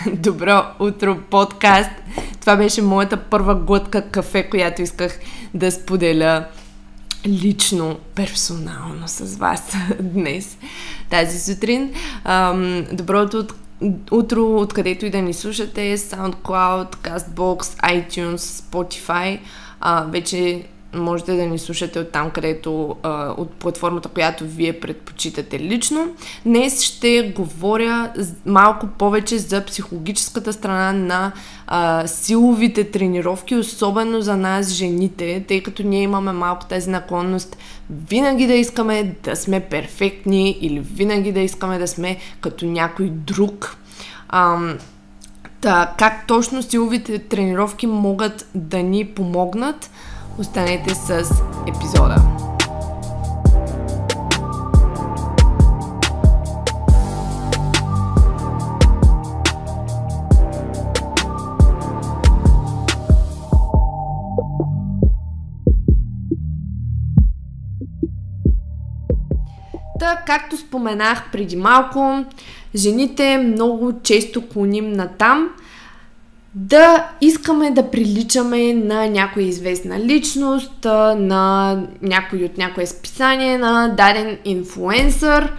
Добро утро, подкаст! Това беше моята първа глътка кафе, която исках да споделя лично, персонално с вас днес, тази сутрин. Доброто утро, откъдето и да ни слушате, SoundCloud, CastBox, iTunes, Spotify. вече можете да ни слушате от там, където а, от платформата, която вие предпочитате лично. Днес ще говоря малко повече за психологическата страна на а, силовите тренировки, особено за нас жените, тъй като ние имаме малко тази наклонност винаги да искаме да сме перфектни или винаги да искаме да сме като някой друг. А, Та, как точно силовите тренировки могат да ни помогнат? Останете с епизода. Както споменах преди малко, жените много често клоним на там – да искаме да приличаме на някоя известна личност, на някой от някое списание, на даден инфлуенсър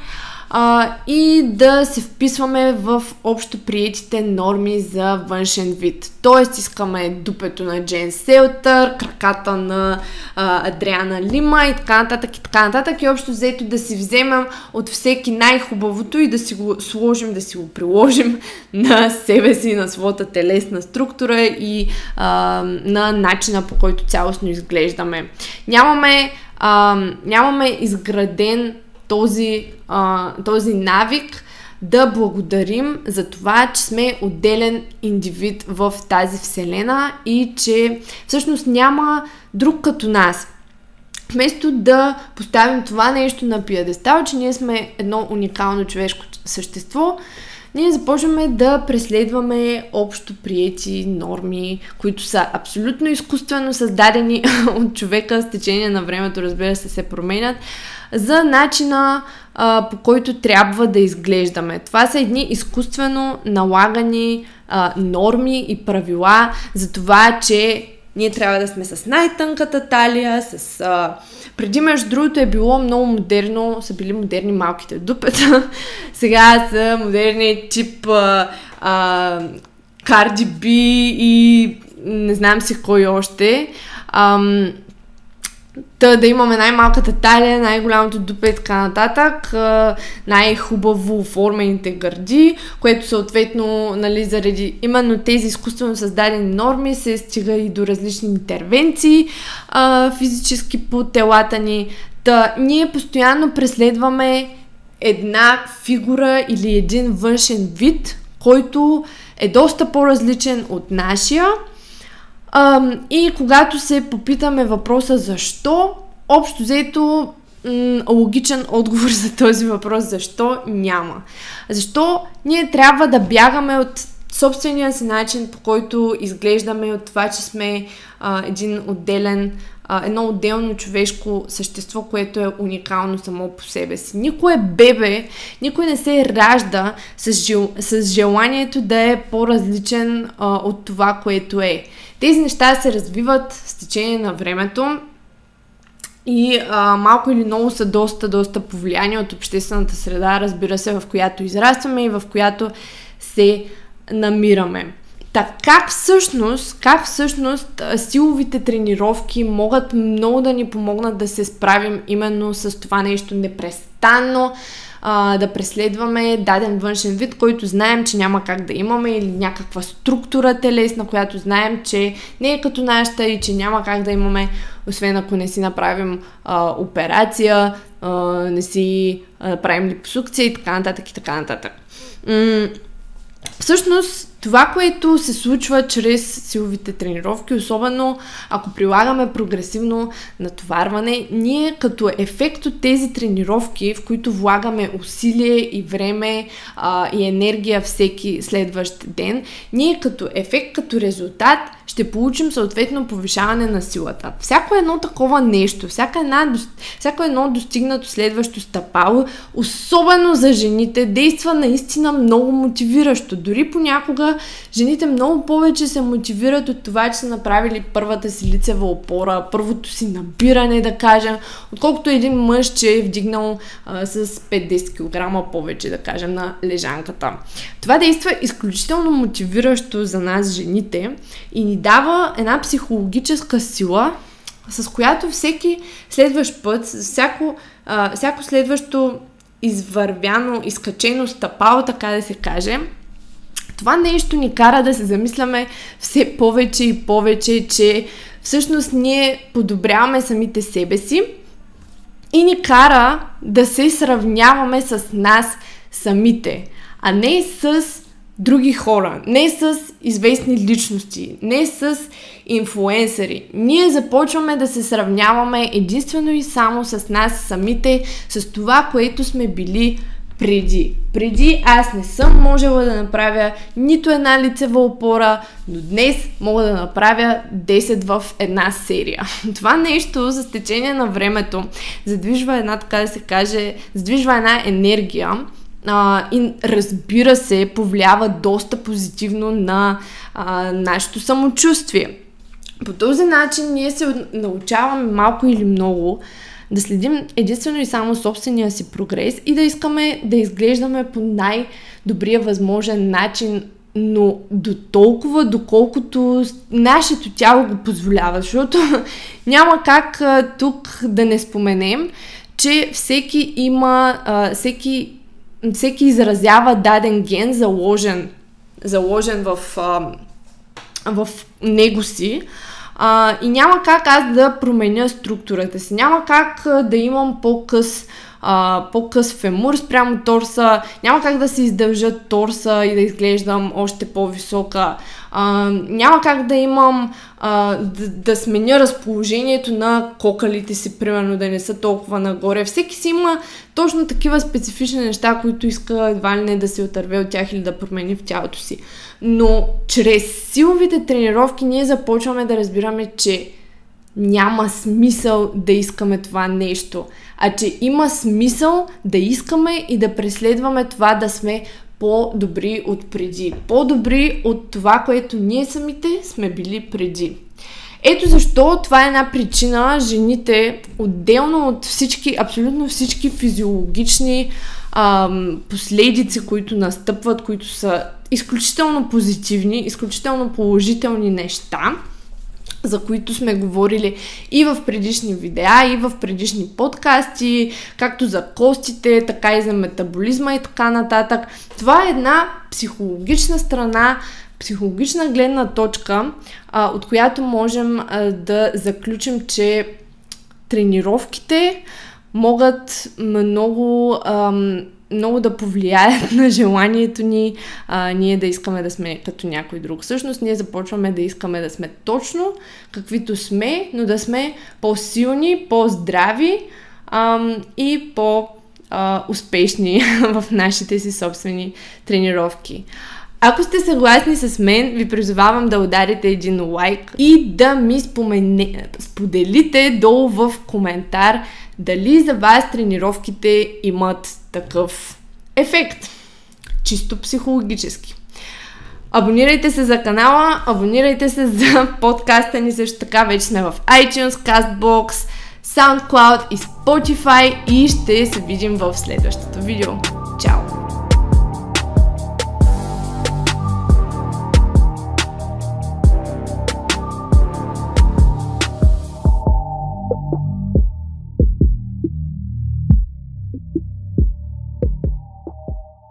а, и да се вписваме в общо приетите норми за външен вид. Тоест искаме дупето на Джен Селтър, краката на а, Адриана Лима и така нататък и така нататък и общо взето да си вземем от всеки най-хубавото и да си го сложим, да си го приложим на себе си, на своята телесна структура и а, на начина по който цялостно изглеждаме. Нямаме, а, нямаме изграден този, а, този навик да благодарим за това, че сме отделен индивид в тази вселена и че всъщност няма друг като нас. Вместо да поставим това нещо на пиадестал, че ние сме едно уникално човешко същество, ние започваме да преследваме общо приети норми, които са абсолютно изкуствено създадени от човека с течение на времето, разбира се, се променят, за начина а, по който трябва да изглеждаме. Това са едни изкуствено налагани а, норми и правила за това, че ние трябва да сме с най-тънката талия, с... А... Преди, между другото, е било много модерно, са били модерни малките дупета. Сега са модерни тип а, а, Cardi B и не знам си кой още. Ам, Та да имаме най-малката талия, най-голямото дупе и така нататък, най-хубаво оформените гърди, което съответно, нали, заради именно тези изкуствено създадени норми се стига и до различни интервенции а, физически по телата ни. Та ние постоянно преследваме една фигура или един външен вид, който е доста по-различен от нашия Ам, и когато се попитаме въпроса защо, общо взето логичен отговор за този въпрос защо няма. Защо ние трябва да бягаме от собствения си начин, по който изглеждаме от това, че сме а, един отделен, а, едно отделно човешко същество, което е уникално само по себе си. Никой е бебе, никой не се ражда с, жел, с желанието да е по-различен а, от това, което е. Тези неща се развиват с течение на времето и а, малко или много са доста, доста повлияни от обществената среда, разбира се, в която израстваме и в която се намираме. Така как всъщност, как всъщност силовите тренировки могат много да ни помогнат да се справим именно с това нещо непрестанно, а, да преследваме даден външен вид, който знаем, че няма как да имаме или някаква структура телесна, която знаем, че не е като нашата и че няма как да имаме, освен ако не си направим а, операция, а, не си а, правим липосукция и така нататък и така нататък. М- Всъщност, това, което се случва чрез силовите тренировки, особено ако прилагаме прогресивно натоварване, ние като ефект от тези тренировки, в които влагаме усилие и време а, и енергия всеки следващ ден, ние като ефект, като резултат ще получим съответно повишаване на силата. Всяко едно такова нещо, всяка една, всяко едно достигнато следващо стъпало, особено за жените, действа наистина много мотивиращо. Дори понякога жените много повече се мотивират от това, че са направили първата си лицева опора, първото си набиране, да кажем, отколкото един мъж, че е вдигнал а, с 5-10 кг повече, да кажем, на лежанката. Това действа изключително мотивиращо за нас, жените, и ни дава една психологическа сила, с която всеки следващ път, всяко, а, всяко следващо извървяно, изкачено стъпало, така да се каже, това нещо ни кара да се замисляме все повече и повече, че всъщност ние подобряваме самите себе си и ни кара да се сравняваме с нас самите, а не с други хора, не с известни личности, не с инфуенсъри. Ние започваме да се сравняваме единствено и само с нас самите, с това, което сме били преди. Преди аз не съм можела да направя нито една лицева опора, но днес мога да направя 10 в една серия. Това нещо за течение на времето задвижва една, така да се каже, задвижва една енергия, а, и разбира се, повлиява доста позитивно на а, нашето самочувствие. По този начин ние се научаваме малко или много да следим единствено и само собствения си прогрес и да искаме да изглеждаме по най-добрия възможен начин, но до толкова, доколкото нашето тяло го позволява, защото няма как тук да не споменем, че всеки има, всеки, всеки изразява даден ген заложен, заложен в, а, в него си. А, и няма как аз да променя структурата си. Няма как да имам по-къс, а, по-къс фемур спрямо торса. Няма как да се издължа торса и да изглеждам още по-висока. А, няма как да имам а, да, да сменя разположението на кокалите си, примерно да не са толкова нагоре. Всеки си има точно такива специфични неща, които иска едва ли не да се отърве от тях или да промени в тялото си. Но чрез силовите тренировки ние започваме да разбираме, че няма смисъл да искаме това нещо, а че има смисъл да искаме и да преследваме това да сме по-добри от преди. По-добри от това, което ние самите сме били преди. Ето защо това е една причина жените, отделно от всички, абсолютно всички физиологични ам, последици, които настъпват, които са изключително позитивни, изключително положителни неща, за които сме говорили и в предишни видеа, и в предишни подкасти, както за костите, така и за метаболизма и така нататък. Това е една психологична страна, психологична гледна точка, а, от която можем а, да заключим, че тренировките могат много ам, много да повлияят на желанието ни а, ние да искаме да сме като някой друг. Всъщност ние започваме да искаме да сме точно каквито сме, но да сме по-силни, по-здрави ам, и по-успешни в нашите си собствени тренировки. Ако сте съгласни с мен, ви призовавам да ударите един лайк и да ми спомене, споделите долу в коментар дали за вас тренировките имат такъв ефект. Чисто психологически. Абонирайте се за канала, абонирайте се за подкаста ни също така. Вече сме в iTunes, CastBox, SoundCloud и Spotify и ще се видим в следващото видео. Чао!